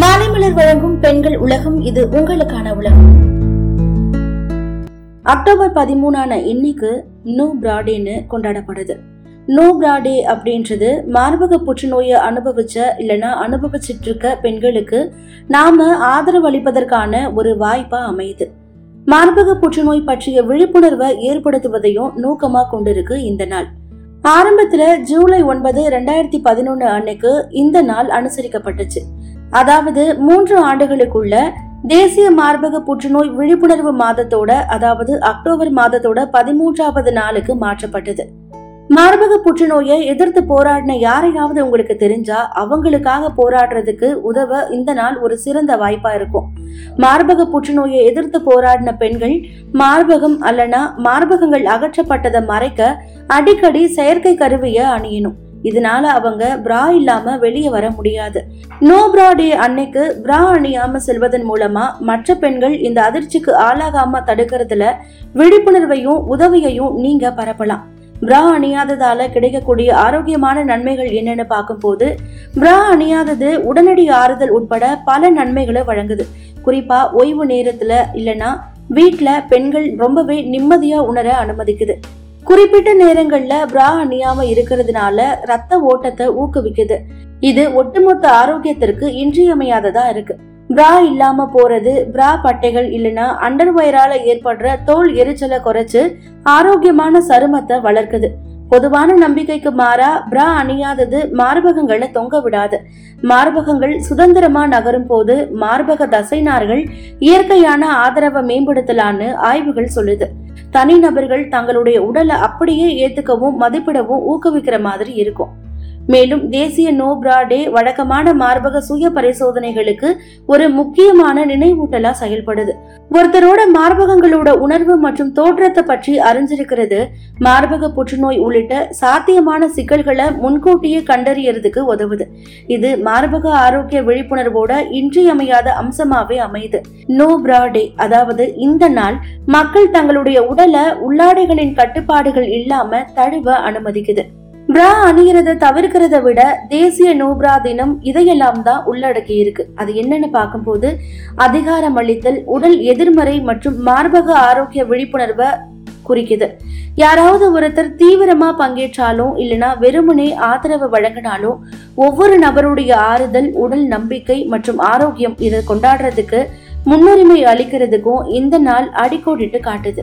மாலைமலர் வழங்கும் பெண்கள் உலகம் இது உங்களுக்கான உலகம். அக்டோபர் பதிமூணான இன்னைக்கு நோ பிராடேன்னு கொண்டாடப்படுது. நோ பிராடே அப்படின்றது மார்பக புற்றுநோயை அனுபவிச்ச இல்லைன்னா அனுபவிச்சிட்டு இருக்க பெண்களுக்கு நாம ஆதரவு அளிப்பதற்கான ஒரு வாய்ப்பா அமையுது. மார்பக புற்றுநோய் பற்றிய விழிப்புணர்வை ஏற்படுத்துவதையும் நோக்கமா கொண்டிருக்கு இந்த நாள். ஆரம்பத்துல ஜூலை ஒன்பது ரெண்டாயிரத்தி பதினொன்னு அன்னைக்கு இந்த நாள் அனுசரிக்கப்பட்டுச்சு. அதாவது மூன்று ஆண்டுகளுக்குள்ள தேசிய மார்பக புற்றுநோய் விழிப்புணர்வு மாதத்தோட அதாவது அக்டோபர் மாதத்தோட பதிமூன்றாவது நாளுக்கு மாற்றப்பட்டது. மார்பக புற்றுநோயை எதிர்த்து போராடின யாரையாவது உங்களுக்கு தெரிஞ்சா அவங்களுக்காக போராடுறதுக்கு உதவ இந்த நாள் ஒரு சிறந்த வாய்ப்பா இருக்கும். மார்பக புற்றுநோயை எதிர்த்து போராடின பெண்கள் மார்பகம் அல்லனா மார்பகங்கள் அகற்றப்பட்டதை மறைக்க அடிக்கடி செயற்கை கருவியை அணியணும். இதனால அவங்க பிரா இல்லாம வெளியே வர முடியாது. நோ பிரா டே அன்னைக்கு பிரா அணியாம செல்வதன் மூலமா மற்ற பெண்கள் இந்த அதிர்ச்சிக்கு ஆளாகாம தடுக்கிறதுல விழிப்புணர்வையும் உதவியையும் நீங்க பரப்பலாம். பிரா அணியாததால கிடைக்கக்கூடிய ஆரோக்கியமான நன்மைகள் என்னன்னு பார்க்கும்போது பிரா அணியாதது உடனடி ஆறுதல் உட்பட பல நன்மைகளை வழங்குது. குறிப்பா ஓய்வு நேரத்துல இல்லைன்னா வீட்டில் பெண்கள் ரொம்பவே நிம்மதியா உணர அனுமதிக்குது. குறிப்பிட்ட நேரங்கள்ல பிரா அணியாம இருக்கிறதுனால ரத்த ஓட்டத்தை ஊக்குவிக்குது. இது ஒட்டுமொத்த ஆரோக்கியத்திற்கு இன்றியமையாததா இருக்கு. பிரா இல்லாம போறது பிரா பட்டைகள் இல்லனா அண்டர்வயரால ஏற்படுற தோல் எரிச்சலை குறைச்சு ஆரோக்கியமான சருமத்தை வளர்க்குது. பொதுவான நம்பிக்கைக்கு மாறா பிரா அணியாதது மார்பகங்களை தொங்க விடாது. மார்பகங்கள் சுதந்திரமா நகரும் போது மார்பக தசைனார்கள் இயற்கையான ஆதரவை மேம்படுத்தலான்னு ஆய்வுகள் சொல்லுது. தனிநபர்கள் தங்களுடைய உடலை அப்படியே ஏத்துக்கவும் மதிப்பிடவும் ஊக்குவிக்கிற மாதிரி இருக்கும். மேலும் தேசிய நோப்ரா டே வழக்கமான மார்பக சுய பரிசோதனைகளுக்கு ஒரு முக்கியமான நினைவூட்டலா செயல்படுது. ஒருத்தரோட மார்பகங்களோட உணர்வு மற்றும் தோற்றத்தை பற்றி அறிஞ்சிருக்கிறது மார்பக புற்றுநோய் உள்ளிட்ட சாத்தியமான சிக்கல்களை முன்கூட்டியே கண்டறியறதுக்கு உதவுது. இது மார்பக ஆரோக்கிய விழிப்புணர்வோட இன்றியமையாத அம்சமாவே அமையுது. நோ பிரா டே அதாவது இந்த நாள் மக்கள் தங்களுடைய உடலை உள்ளாடைகளின் கட்டுப்பாடுகள் இல்லாம தழுவ அனுமதிக்குது. பிரா அணிகிறத தவிர்க்கிறத விட தேசிய நோப்ரா தினம் இதையெல்லாம் தான் உள்ளடக்கி இருக்கு அது என்னன்னு பார்க்கும்போது அதிகாரம் அளித்தல் உடல் எதிர்மறை மற்றும் மார்பக ஆரோக்கிய விழிப்புணர்வை குறிக்குது. யாராவது ஒருத்தர் தீவிரமா பங்கேற்றாலும் இல்லைனா வெறுமனே ஆதரவு வழங்கினாலும் ஒவ்வொரு நபருடைய ஆறுதல் உடல் நம்பிக்கை மற்றும் ஆரோக்கியம் இதை கொண்டாடுறதுக்கு முன்னுரிமை அளிக்கிறதுக்கும் இந்த நாள் அடிக்கோடிட்டு காட்டுது.